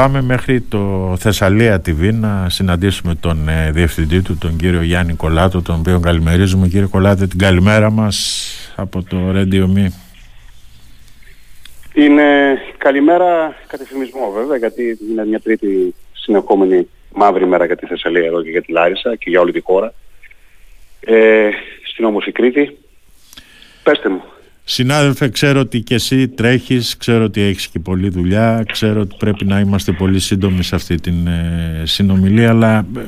πάμε μέχρι το Θεσσαλία TV να συναντήσουμε τον ε, διευθυντή του, τον κύριο Γιάννη Κολάτο, τον οποίο καλημερίζουμε. Κύριε Κολάτο, την καλημέρα μας από το Radio Me. Είναι καλημέρα κατεφημισμό βέβαια, γιατί είναι μια τρίτη συνεχόμενη μαύρη μέρα για τη Θεσσαλία εδώ και για τη Λάρισα και για όλη τη χώρα. Ε, στην όμορφη Κρήτη. Πέστε μου. Συνάδελφε, ξέρω ότι και εσύ τρέχεις, ξέρω ότι έχεις και πολλή δουλειά, ξέρω ότι πρέπει να είμαστε πολύ σύντομοι σε αυτή την ε, συνομιλία, αλλά ε,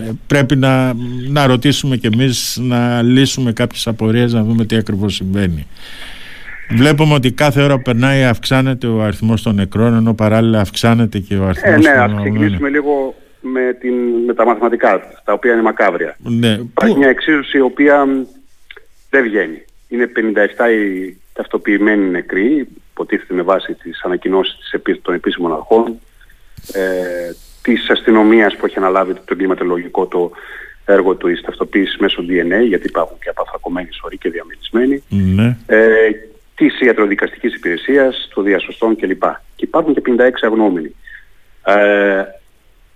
ε, πρέπει να, να ρωτήσουμε κι εμείς, να λύσουμε κάποιες απορίες, να δούμε τι ακριβώς συμβαίνει. Βλέπουμε ότι κάθε ώρα που περνάει αυξάνεται ο αριθμός των νεκρών, ενώ παράλληλα αυξάνεται και ο αριθμός ε, ναι, των... Ναι, ας ξεκινήσουμε λίγο με, την, με τα μαθηματικά, τα οποία είναι μακάβρια. Ναι. Υπάρχει μια εξίσωση η οποία δεν βγαίνει είναι 57 οι ταυτοποιημένοι νεκροί, υποτίθεται με βάση τις ανακοινώσεις των επίσημων αρχών, ε, της αστυνομίας που έχει αναλάβει το εγκληματολογικό το έργο του εις ταυτοποίηση μέσω DNA, γιατί υπάρχουν και απαφρακωμένοι σωροί και διαμελισμένοι, ναι. ε, της ιατροδικαστικής υπηρεσίας, των διασωστών κλπ. Και υπάρχουν και 56 αγνώμενοι. Ε,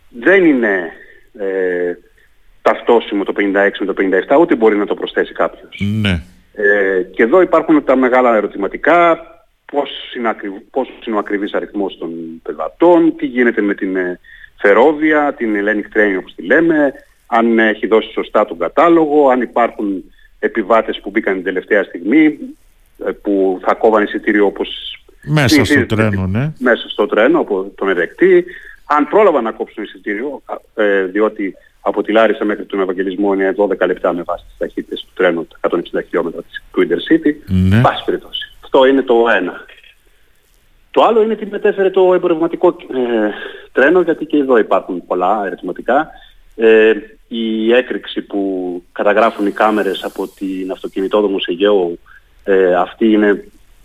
δεν είναι ε, ταυτόσιμο το 56 με το 57, ούτε μπορεί να το προσθέσει κάποιος. Ναι. Ε, και εδώ υπάρχουν τα μεγάλα ερωτηματικά, πώς είναι, πώς είναι ο ακριβής αριθμός των πελατών, τι γίνεται με την ε, Φερόβια, την Hellenic Train όπως τη λέμε, αν έχει δώσει σωστά τον κατάλογο, αν υπάρχουν επιβάτες που μπήκαν την τελευταία στιγμή, ε, που θα κόβαν εισιτήριο όπως... Μέσα στο τρένο, ναι. Μέσα στο τρένο, από τον εδεκτή. Αν πρόλαβαν να κόψουν εισιτήριο, ε, διότι από τη Λάρισα μέχρι τον Ευαγγελισμό είναι 12 λεπτά με βάση τις ταχύτητες του τρένου, τα 160 χιλιόμετρα του Intercity. Ναι. Πάση περιπτώσει. Αυτό είναι το ένα. Το άλλο είναι τι μετέφερε το εμπορευματικό ε, τρένο, γιατί και εδώ υπάρχουν πολλά ερωτηματικά. Ε, η έκρηξη που καταγράφουν οι κάμερες από την αυτοκινητόδομο Αιγαίου, ε, αυτή είναι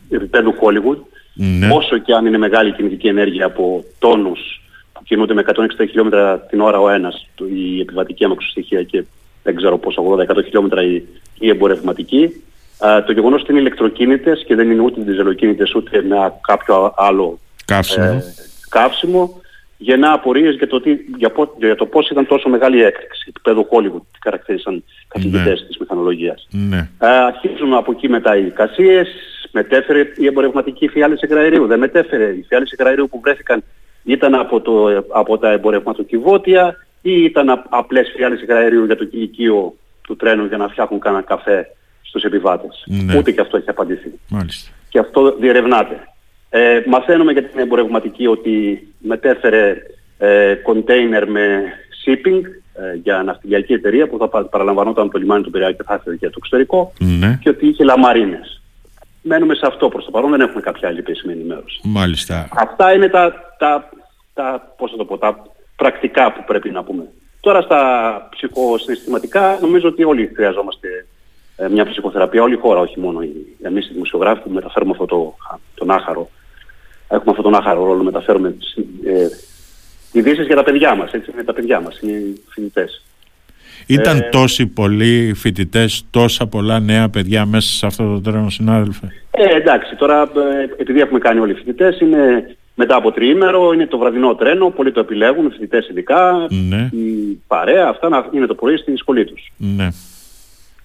επίπεδου Hollywood. Ναι. Όσο και αν είναι μεγάλη κινητική ενέργεια από τόνους κινούνται με 160 χιλιόμετρα την ώρα ο ένας η επιβατική αμαξοστοιχεία και δεν ξέρω πόσο 80-100 χιλιόμετρα η, η εμπορευματική. Α, το γεγονός ότι είναι ηλεκτροκίνητες και δεν είναι ούτε διζελοκίνητες ούτε με κάποιο άλλο καύσιμο, ε, καύσιμο γεννά απορίες για το, τι, για, για το πώς ήταν τόσο μεγάλη έκρηξη επίπεδο Hollywood που χαρακτήρισαν καθηγητές ναι. της μηχανολογίας. Ναι. αρχίζουν από εκεί μετά οι εικασίες, μετέφερε η εμπορευματική φιάλιση γραερίου, δεν μετέφερε οι φιάλιση γραερίου που βρέθηκαν ήταν από, το, από τα εμπορευματοκιβώτια ή ήταν απλές φιάλες υγραερίου για το κηλικείο του τρένου για να φτιάχνουν κανένα καφέ στους επιβάτες. Ναι. Ούτε και αυτό έχει απαντηθεί. Μάλιστα. Και αυτό διερευνάται. Ε, μαθαίνουμε για την εμπορευματική ότι μετέφερε ε, container με shipping ε, για ναυτιλιακή εταιρεία που θα παραλαμβανόταν το λιμάνι του Πειραιά και θα έρθει για το εξωτερικό ναι. και ότι είχε λαμαρίνες. Μένουμε σε αυτό προς το παρόν, δεν έχουμε κάποια άλλη επίσημη ενημέρωση. Μάλιστα. Αυτά είναι τα, τα, τα, πώς θα το πω, τα πρακτικά που πρέπει να πούμε. Τώρα στα ψυχοσυναισθηματικά νομίζω ότι όλοι χρειαζόμαστε ε, μια ψυχοθεραπεία, όλη η χώρα, όχι μόνο οι, εμείς οι δημοσιογράφοι που μεταφέρουμε αυτό το, τον άχαρο. Έχουμε αυτόν τον άχαρο ρόλο, μεταφέρουμε ε, ειδήσεις για τα παιδιά μας, έτσι, είναι τα παιδιά μας, είναι οι φοιτητές. Ήταν ε, τόσοι πολλοί φοιτητές, τόσα πολλά νέα παιδιά μέσα σε αυτό το τρένο, συνάδελφε. Ε, εντάξει, τώρα ε, επειδή έχουμε κάνει όλοι οι φοιτητές, είναι μετά από τριήμερο, είναι το βραδινό τρένο, πολλοί το επιλέγουν, οι φοιτητές ειδικά, ναι. η παρέα, αυτά να είναι το πρωί στην σχολή τους. Ναι.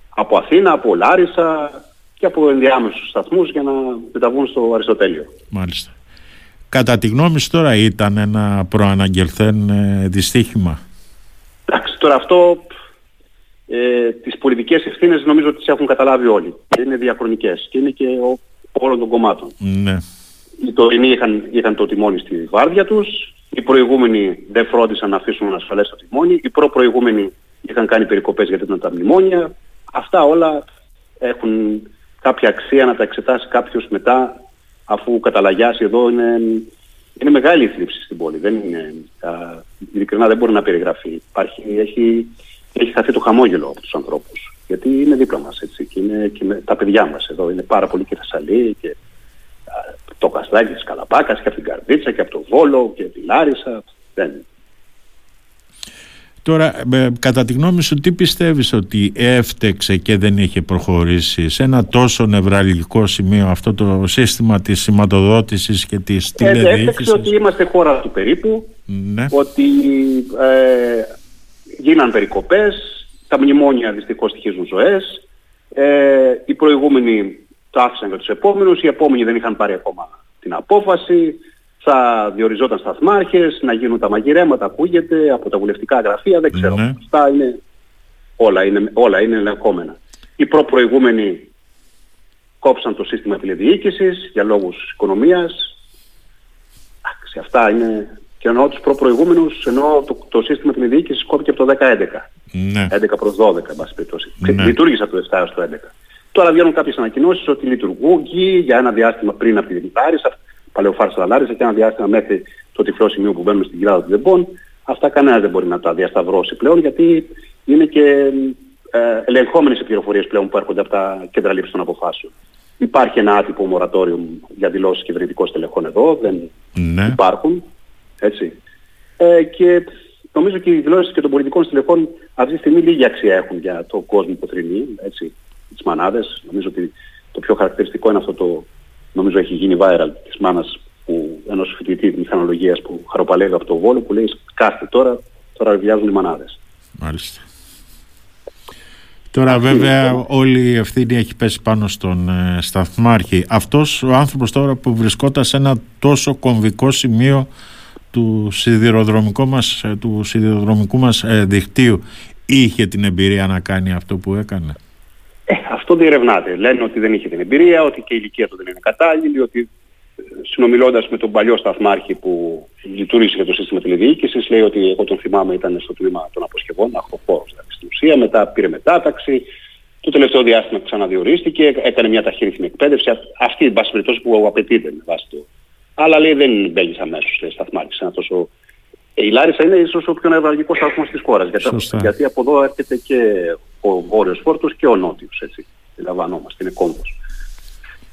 Από Αθήνα, από Λάρισα και από ενδιάμεσους σταθμούς για να μεταβούν στο Αριστοτέλειο. Μάλιστα. Κατά τη γνώμη σου τώρα ήταν ένα προαναγγελθέν ε, δυστύχημα; Εντάξει, τώρα αυτό ε, τις πολιτικές ευθύνες νομίζω ότι τις έχουν καταλάβει όλοι. Και είναι διαχρονικές και είναι και ο, όλων των κομμάτων. Ναι. Οι τωρινοί είχαν, είχαν το τιμόνι στη βάρδια τους, οι προηγούμενοι δεν φρόντισαν να αφήσουν ασφαλές το τιμόνι, οι προ-προηγούμενοι είχαν κάνει περικοπές γιατί ήταν τα μνημόνια. Αυτά όλα έχουν κάποια αξία να τα εξετάσει κάποιος μετά αφού καταλαγιάσει εδώ είναι, είναι μεγάλη η θλίψη στην πόλη. Δεν είναι, α, ειλικρινά δεν μπορεί να περιγραφεί. Υπάρχει, έχει, έχει χαθεί το χαμόγελο από τους ανθρώπους. Γιατί είναι δίπλα μας έτσι και είναι και με, τα παιδιά μας εδώ. Είναι πάρα πολύ και Θεσσαλή και α, το Καστάκι της Καλαπάκας και από την Καρδίτσα και από το Βόλο και τη Λάρισα. Δεν. Τώρα, ε, κατά τη γνώμη σου, τι πιστεύεις ότι έφτεξε και δεν είχε προχωρήσει σε ένα τόσο νευραλγικό σημείο αυτό το σύστημα της σηματοδότησης και της τηλεδιοίκησης; Έφτεξε ότι είμαστε χώρα του περίπου, ναι. ότι ε, γίναν περικοπές, τα μνημόνια δυστυχώς στοιχίζουν ζωές, ε, οι προηγούμενοι το άφησαν για τους επόμενους, οι επόμενοι δεν είχαν πάρει ακόμα την απόφαση, θα διοριζόταν σταθμάρχες, να γίνουν τα μαγειρέματα, ακούγεται, από τα βουλευτικά γραφεία, δεν ξέρω. Ναι. Αυτά είναι, όλα είναι, όλα είναι ελεγχόμενα. Οι προπροηγούμενοι κόψαν το σύστημα τηλεδιοίκησης για λόγους οικονομίας. Σε αυτά είναι... Και εννοώ τους προπροηγούμενους, εννοώ το, το σύστημα τηλεδιοίκησης κόπηκε από το 2011. Ναι. 11 προς 12, εν πάση περιπτώσει. Ναι. Λειτουργήσε από το 7 έως το 11. Τώρα βγαίνουν κάποιες ανακοινώσεις ότι λειτουργούν για ένα διάστημα πριν από την Λάρισα παλαιοφάρσα Λαλάρισα και ένα διάστημα μέχρι το τυφλό σημείο που μπαίνουμε στην κοιλάδα των Δεμπών. Αυτά κανένας δεν μπορεί να τα διασταυρώσει πλέον γιατί είναι και ε, ελεγχόμενες οι πληροφορίες πλέον που έρχονται από τα κέντρα λήψης των αποφάσεων. Υπάρχει ένα άτυπο μορατόριο για δηλώσεις κυβερνητικών στελεχών εδώ, δεν ναι. υπάρχουν. Έτσι. Ε, και νομίζω και οι δηλώσεις και των πολιτικών στελεχών αυτή τη στιγμή λίγη αξία έχουν για τον κόσμο που θρυνεί, έτσι, τις μανάδες. Νομίζω ότι το πιο χαρακτηριστικό είναι αυτό το νομίζω έχει γίνει viral της μάνας που, ενός φοιτητή μηχανολογίας που χαροπαλεύει από το Βόλο που λέει σκάστε τώρα, τώρα βιάζουν οι μανάδες. Μάλιστα. Τώρα βέβαια όλη η ευθύνη έχει πέσει πάνω στον ε, σταθμάρχη. Αυτός ο άνθρωπος τώρα που βρισκόταν σε ένα τόσο κομβικό σημείο του σιδηροδρομικού μας, ε, του σιδηροδρομικού μας ε, δικτύου είχε την εμπειρία να κάνει αυτό που έκανε; Ε, αυτό διερευνάται. Λένε ότι δεν είχε την εμπειρία, ότι και η ηλικία του δεν είναι κατάλληλη, ότι ε, συνομιλώντας με τον παλιό σταθμάρχη που λειτουργήσε για το σύστημα τηλεδιοίκησης, λέει ότι εγώ τον θυμάμαι ήταν στο τμήμα των αποσκευών, αχθοφόρος δηλαδή στην ουσία, μετά πήρε μετάταξη, το τελευταίο διάστημα ξαναδιορίστηκε, έκανε μια ταχύρυθμη εκπαίδευση, αυτή η πάση περιπτώσει που απαιτείται με βάση το. Αλλά λέει δεν μπαίνεις αμέσως σταθμάρχης, ένα τόσο ε, η Λάρισα είναι ίσως ο πιο νευραλγικός σταθμός της χώρας. Γιατί, γιατί από εδώ έρχεται και ο βόρειος φόρτος και ο νότιος, έτσι. Λαμβανόμαστε, είναι κόμβος.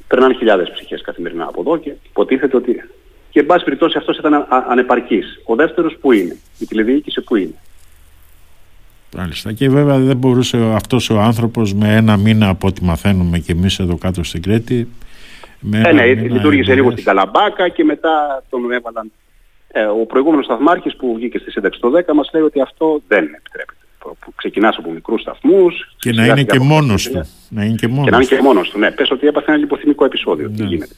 Περνάνε χιλιάδες ψυχές καθημερινά από εδώ και υποτίθεται ότι... Και εν πάση περιπτώσει αυτός ήταν ανεπαρκής. Ο δεύτερος που είναι, η τηλεδιοίκηση που είναι. Μάλιστα. Και βέβαια δεν μπορούσε αυτός ο άνθρωπος με ένα μήνα από ό,τι μαθαίνουμε και εμείς εδώ κάτω στην Κρέτη με ε, ναι, λειτουργήσε λίγο στην Καλαμπάκα και μετά τον έβαλαν ε, ο προηγούμενος σταθμάρχης που βγήκε στη σύνταξη το 10 μας λέει ότι αυτό δεν επιτρέπεται. Που ξεκινάς από μικρούς σταθμούς. Και να είναι και μόνος του. Να είναι και μόνος, και να είναι και μόνος του. Ναι, πες ότι έπαθε ένα λιποθυμικό επεισόδιο. Ναι. Τι γίνεται.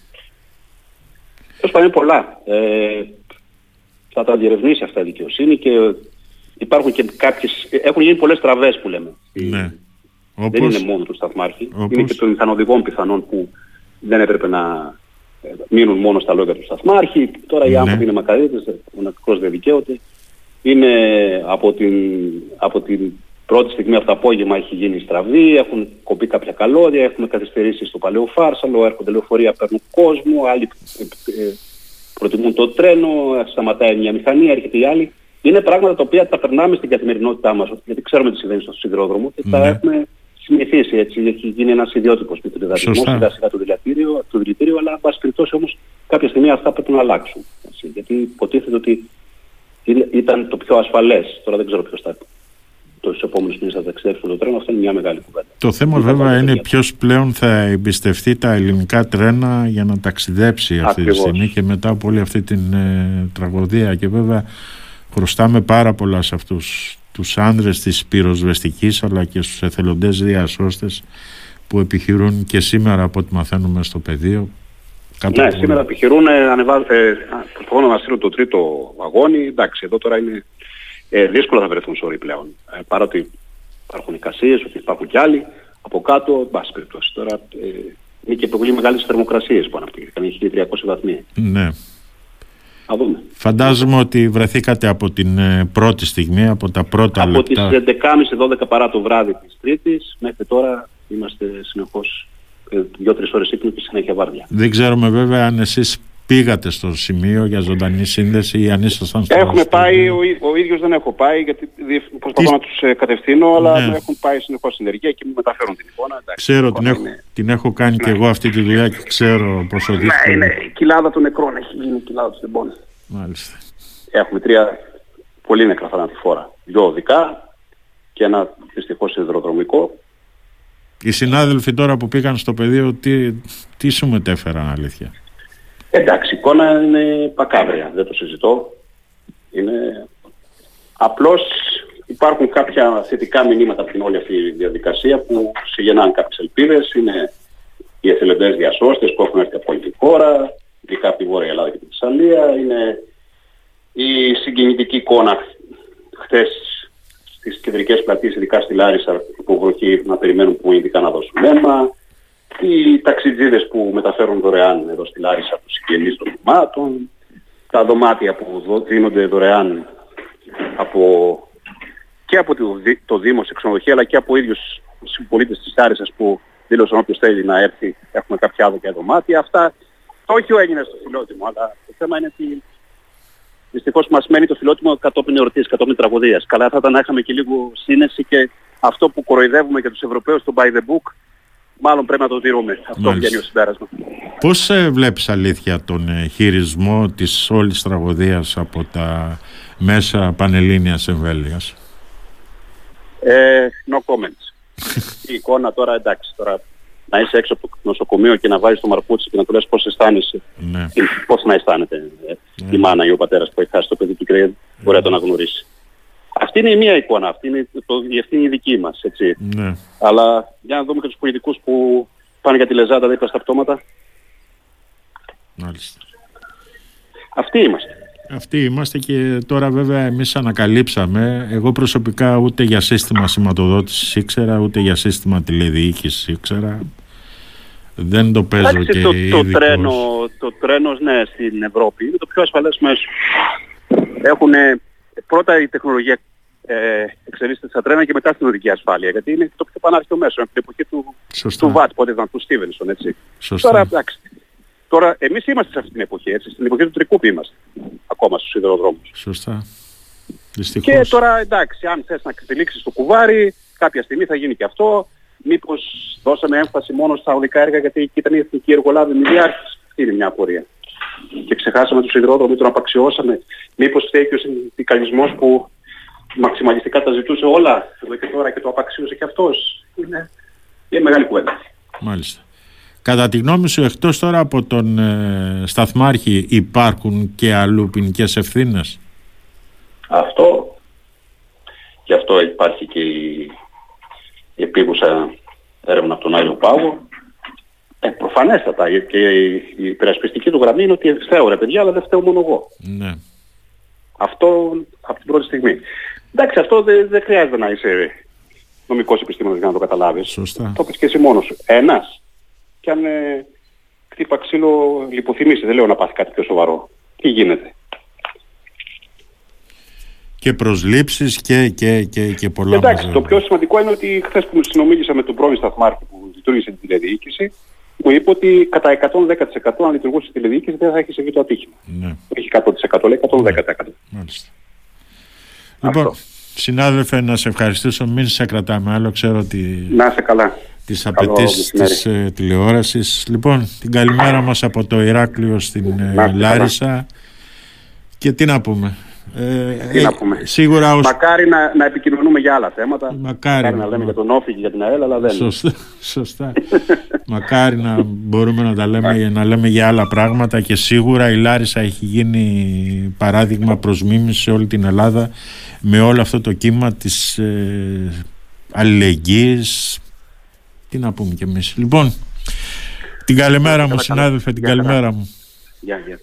Τέλος πάντων πολλά. Ε, θα τα διερευνήσει αυτά η δικαιοσύνη και υπάρχουν και κάποιες... Έχουν γίνει πολλές τραβές που λέμε. Ναι. Όπως... Δεν είναι μόνο του σταθμάρχη. Όπως... Είναι και των μηχανοδηγών πιθανών που δεν έπρεπε να μείνουν μόνο στα λόγια του σταθμάρχη. Τώρα οι ναι. άνθρωποι είναι μακαρίτες, μοναδικώς δεν δικαίωται. Είναι από την, από την πρώτη στιγμή από το απόγευμα έχει γίνει στραβή, έχουν κοπεί κάποια καλώδια, έχουμε καθυστερήσει στο παλαιό φάρσαλο, έρχονται λεωφορεία, παίρνουν κόσμο, άλλοι ε, ε, προτιμούν το τρένο, σταματάει μια μηχανή, έρχεται η άλλη. Είναι πράγματα τα οποία τα περνάμε στην καθημερινότητά μας, γιατί ξέρουμε τι συμβαίνει στο σιδηρόδρομο και τα ναι. έχουμε συνηθίσει έτσι. Έχει γίνει ένας ιδιότυπος μητριδατισμό σιγά σιγά το δηλητήριο, το δηλητήριο αλλά εν πάση περιπτώσει όμως κάποια στιγμή αυτά πρέπει να αλλάξουν. Έτσι, γιατί υποτίθεται ότι ήταν το πιο ασφαλές. Τώρα δεν ξέρω ποιος θα του επόμενους μήνες θα ταξιδέψει το τρένο. Αυτό είναι μια μεγάλη κουβέντα. Το θέμα βέβαια είναι ποιος πλέον θα εμπιστευτεί τα ελληνικά τρένα για να ταξιδέψει αυτή Ακριβώς. τη στιγμή και μετά από όλη αυτή την ε, τραγωδία. Και βέβαια χρωστάμε πάρα πολλά σε αυτούς τους άνδρες της πυροσβεστικής αλλά και στους εθελοντές διασώστες που επιχειρούν και σήμερα από ό,τι μαθαίνουμε στο πεδίο. Ναι, σήμερα επιχειρούν, ε, ανεβάζουν, προσπαθούν να στείλουν το τρίτο αγώνι. Εντάξει, εδώ τώρα είναι ε, δύσκολο θα βρεθούν σωροί πλέον. Ε, παρότι υπάρχουν εικασίες, ότι υπάρχουν κι άλλοι. Από κάτω, εν πάση περιπτώσει. Τώρα ε, είναι και πολύ μεγάλες θερμοκρασίες που αναπτύχθηκαν, 1300 βαθμοί. Ναι. Θα δούμε. Φαντάζομαι ότι βρεθήκατε από την ε, πρώτη στιγμή, από τα πρώτα από λεπτά. Από τις 11.30-12 παρά το βράδυ της Τρίτης, μέχρι τώρα είμαστε συνεχώς ε, δύο-τρεις ώρες ύπνο και συνέχεια βάρδια. Δεν ξέρουμε βέβαια αν εσείς πήγατε στο σημείο για ζωντανή σύνδεση ή αν ήσασταν στο Έχουμε πάει, ο, ο ίδιος δεν έχω πάει γιατί προσπαθώ να τους ε, κατευθύνω αλλά ναι. έχουν πάει συνεχώς συνεργεία και μου μεταφέρουν την εικόνα. Εντάξει, ξέρω, την έχω, την έχω κάνει ναι. και εγώ αυτή τη δουλειά και ξέρω πόσο δύσκολο. Ναι, είναι η κοιλάδα των νεκρών έχει γίνει η κοιλάδα του τεμπών. Μάλιστα. Έχουμε τρία πολύ νεκρά θανατηφόρα δυο οδικά και ένα δυστυχώς υδροδρομικό. Οι συνάδελφοι τώρα που πήγαν στο πεδίο, τι, τι σου μετέφεραν αλήθεια; Εντάξει, η εικόνα είναι πακάβρια, δεν το συζητώ. Είναι... Απλώς υπάρχουν κάποια θετικά μηνύματα από την όλη αυτή η διαδικασία που συγγεννάνε κάποιες ελπίδες. Είναι οι εθελοντές διασώστες που έχουν έρθει από όλη τη χώρα, ειδικά από τη Βόρεια Ελλάδα και τη Θεσσαλία. Είναι η συγκινητική εικόνα χθες στις κεντρικές πλατείες, ειδικά στη Λάρισα, που βροχή να περιμένουν που ειδικά να δώσουν αίμα. Οι ταξιτζίδες που μεταφέρουν δωρεάν εδώ στη Λάρισα τους συγγενείς των θυμάτων. Τα δωμάτια που δίνονται δωρεάν από, και από το, Δήμο σε ξενοδοχεία αλλά και από ίδιους συμπολίτες της Λάρισας που δήλωσαν όποιος θέλει να έρθει έχουμε κάποια άδεια δωμάτια. Αυτά το όχι έγινε στο φιλότιμο, αλλά το θέμα είναι ότι δυστυχώς μας μένει το φιλότιμο κατόπιν εορτής, κατόπιν τραγωδίας. Καλά θα ήταν να είχαμε και λίγο σύνεση και αυτό που κοροϊδεύουμε για τους Ευρωπαίους, το by the book, μάλλον πρέπει να το τηρούμε. Αυτό βγαίνει ο συμπέρασμα. Πώς ε, βλέπεις αλήθεια τον ε, χειρισμό της όλης τραγωδίας από τα μέσα πανελλήνιας εμβέλειας; Ε, no comments. Η εικόνα τώρα εντάξει, τώρα να είσαι έξω από το νοσοκομείο και να βάζεις το μαρπούτσι και να του λες πώς αισθάνεσαι. Ναι. Πώς να αισθάνεται ε, ναι. η μάνα ή ο πατέρας που έχει χάσει το παιδί του και μπορεί να τον αγνωρίσει. Αυτή είναι η μία εικόνα, αυτή είναι, το, αυτή είναι η δική μας, έτσι. Ναι. Αλλά για να δούμε και τους πολιτικούς που πάνε για τη λεζάντα δίπλα στα πτώματα. Μάλιστα. Αυτοί είμαστε. Αυτοί είμαστε και τώρα βέβαια εμείς ανακαλύψαμε εγώ προσωπικά ούτε για σύστημα σηματοδότησης ήξερα ούτε για σύστημα τηλεδιοίκησης ήξερα δεν το παίζω Άξι, και το, το, τρένο, το τρένος ναι στην Ευρώπη είναι το πιο ασφαλές μέσο έχουν πρώτα η τεχνολογία ε, εξελίσσεται στα τρένα και μετά στην οδική ασφάλεια γιατί είναι το πιο πανάρχιο μέσο από την εποχή του, του Βάτ πότε ήταν του Στίβενσον έτσι Σωστά. τώρα εντάξει Τώρα, εμείς είμαστε σε αυτή την εποχή, έτσι, στην εποχή του τρικούπη είμαστε, ακόμα στους σιδηροδρόμους. Σωστά. Δυστυχώς. Και τώρα, εντάξει, αν θες να εξελίξεις το κουβάρι, κάποια στιγμή θα γίνει και αυτό. Μήπως δώσαμε έμφαση μόνο στα οδικά έργα γιατί εκεί ήταν η εθνική εργολάβη μιλιάρχης. Αυτή είναι μια απορία. Και ξεχάσαμε τους σιδηρόδρομους, τον απαξιώσαμε. Μήπως φταίει και ο συνδικαλισμός που μαξιμαλιστικά τα ζητούσε όλα εδώ και τώρα και το απαξίωσε και αυτός. Είναι, είναι μεγάλη κουβέντα. Μάλιστα. Κατά τη γνώμη σου, εκτός τώρα από τον ε, Σταθμάρχη, υπάρχουν και αλλού ποινικές ευθύνες; Αυτό, γι' αυτό υπάρχει και η, η επίγουσα έρευνα από τον Άγιο Πάγο. Ε, προφανέστατα και η, η υπερασπιστική του γραμμή είναι ότι φταίω ρε παιδιά, αλλά δεν φταίω μόνο εγώ. Ναι. Αυτό από την πρώτη στιγμή. Εντάξει, αυτό δεν δε χρειάζεται να είσαι νομικός επιστήμονας για να το καταλάβεις. Σωστά. Το πες και εσύ μόνος σου. Ένας και αν ε, χτύπα ξύλο λιποθυμίσει. Δεν λέω να πάθει κάτι πιο σοβαρό. Τι γίνεται. Και προσλήψεις και, και, και, και πολλά Εντάξει, το πιο σημαντικό είναι ότι χθες που συνομίλησα με τον πρώην σταθμάρχη που λειτουργήσε την τηλεδιοίκηση, μου είπε ότι κατά 110% αν λειτουργούσε η τηλεδιοίκηση δεν θα έχεις συμβεί το ατύχημα. Ναι. Έχει 100% λέει 110%. Ναι. Μάλιστα. Λοιπόν, συνάδελφε, να σε ευχαριστήσω. Μην σε κρατάμε άλλο. Ξέρω ότι... Να σε καλά τις απαιτήσεις της ε, τηλεόρασης. Λοιπόν, την καλημέρα μας από το Ηράκλειο στην ε, Λάρισα και τι να πούμε. Ε, τι να πούμε. Σίγουρα ως... Μακάρι να, να επικοινωνούμε για άλλα θέματα. Μακάρι, Μακάρι να λέμε για τον Όφη και για την ΑΕΛ, αλλά δεν Σωστά. σωστά. Μακάρι να μπορούμε να τα λέμε, να λέμε για άλλα πράγματα και σίγουρα η Λάρισα έχει γίνει παράδειγμα προς μίμηση σε όλη την Ελλάδα με όλο αυτό το κύμα της ε, αλληλεγγύης τι να πούμε κι εμείς. Λοιπόν, την καλημέρα μου συνάδελφε, την καλημέρα μου. Γεια, γεια.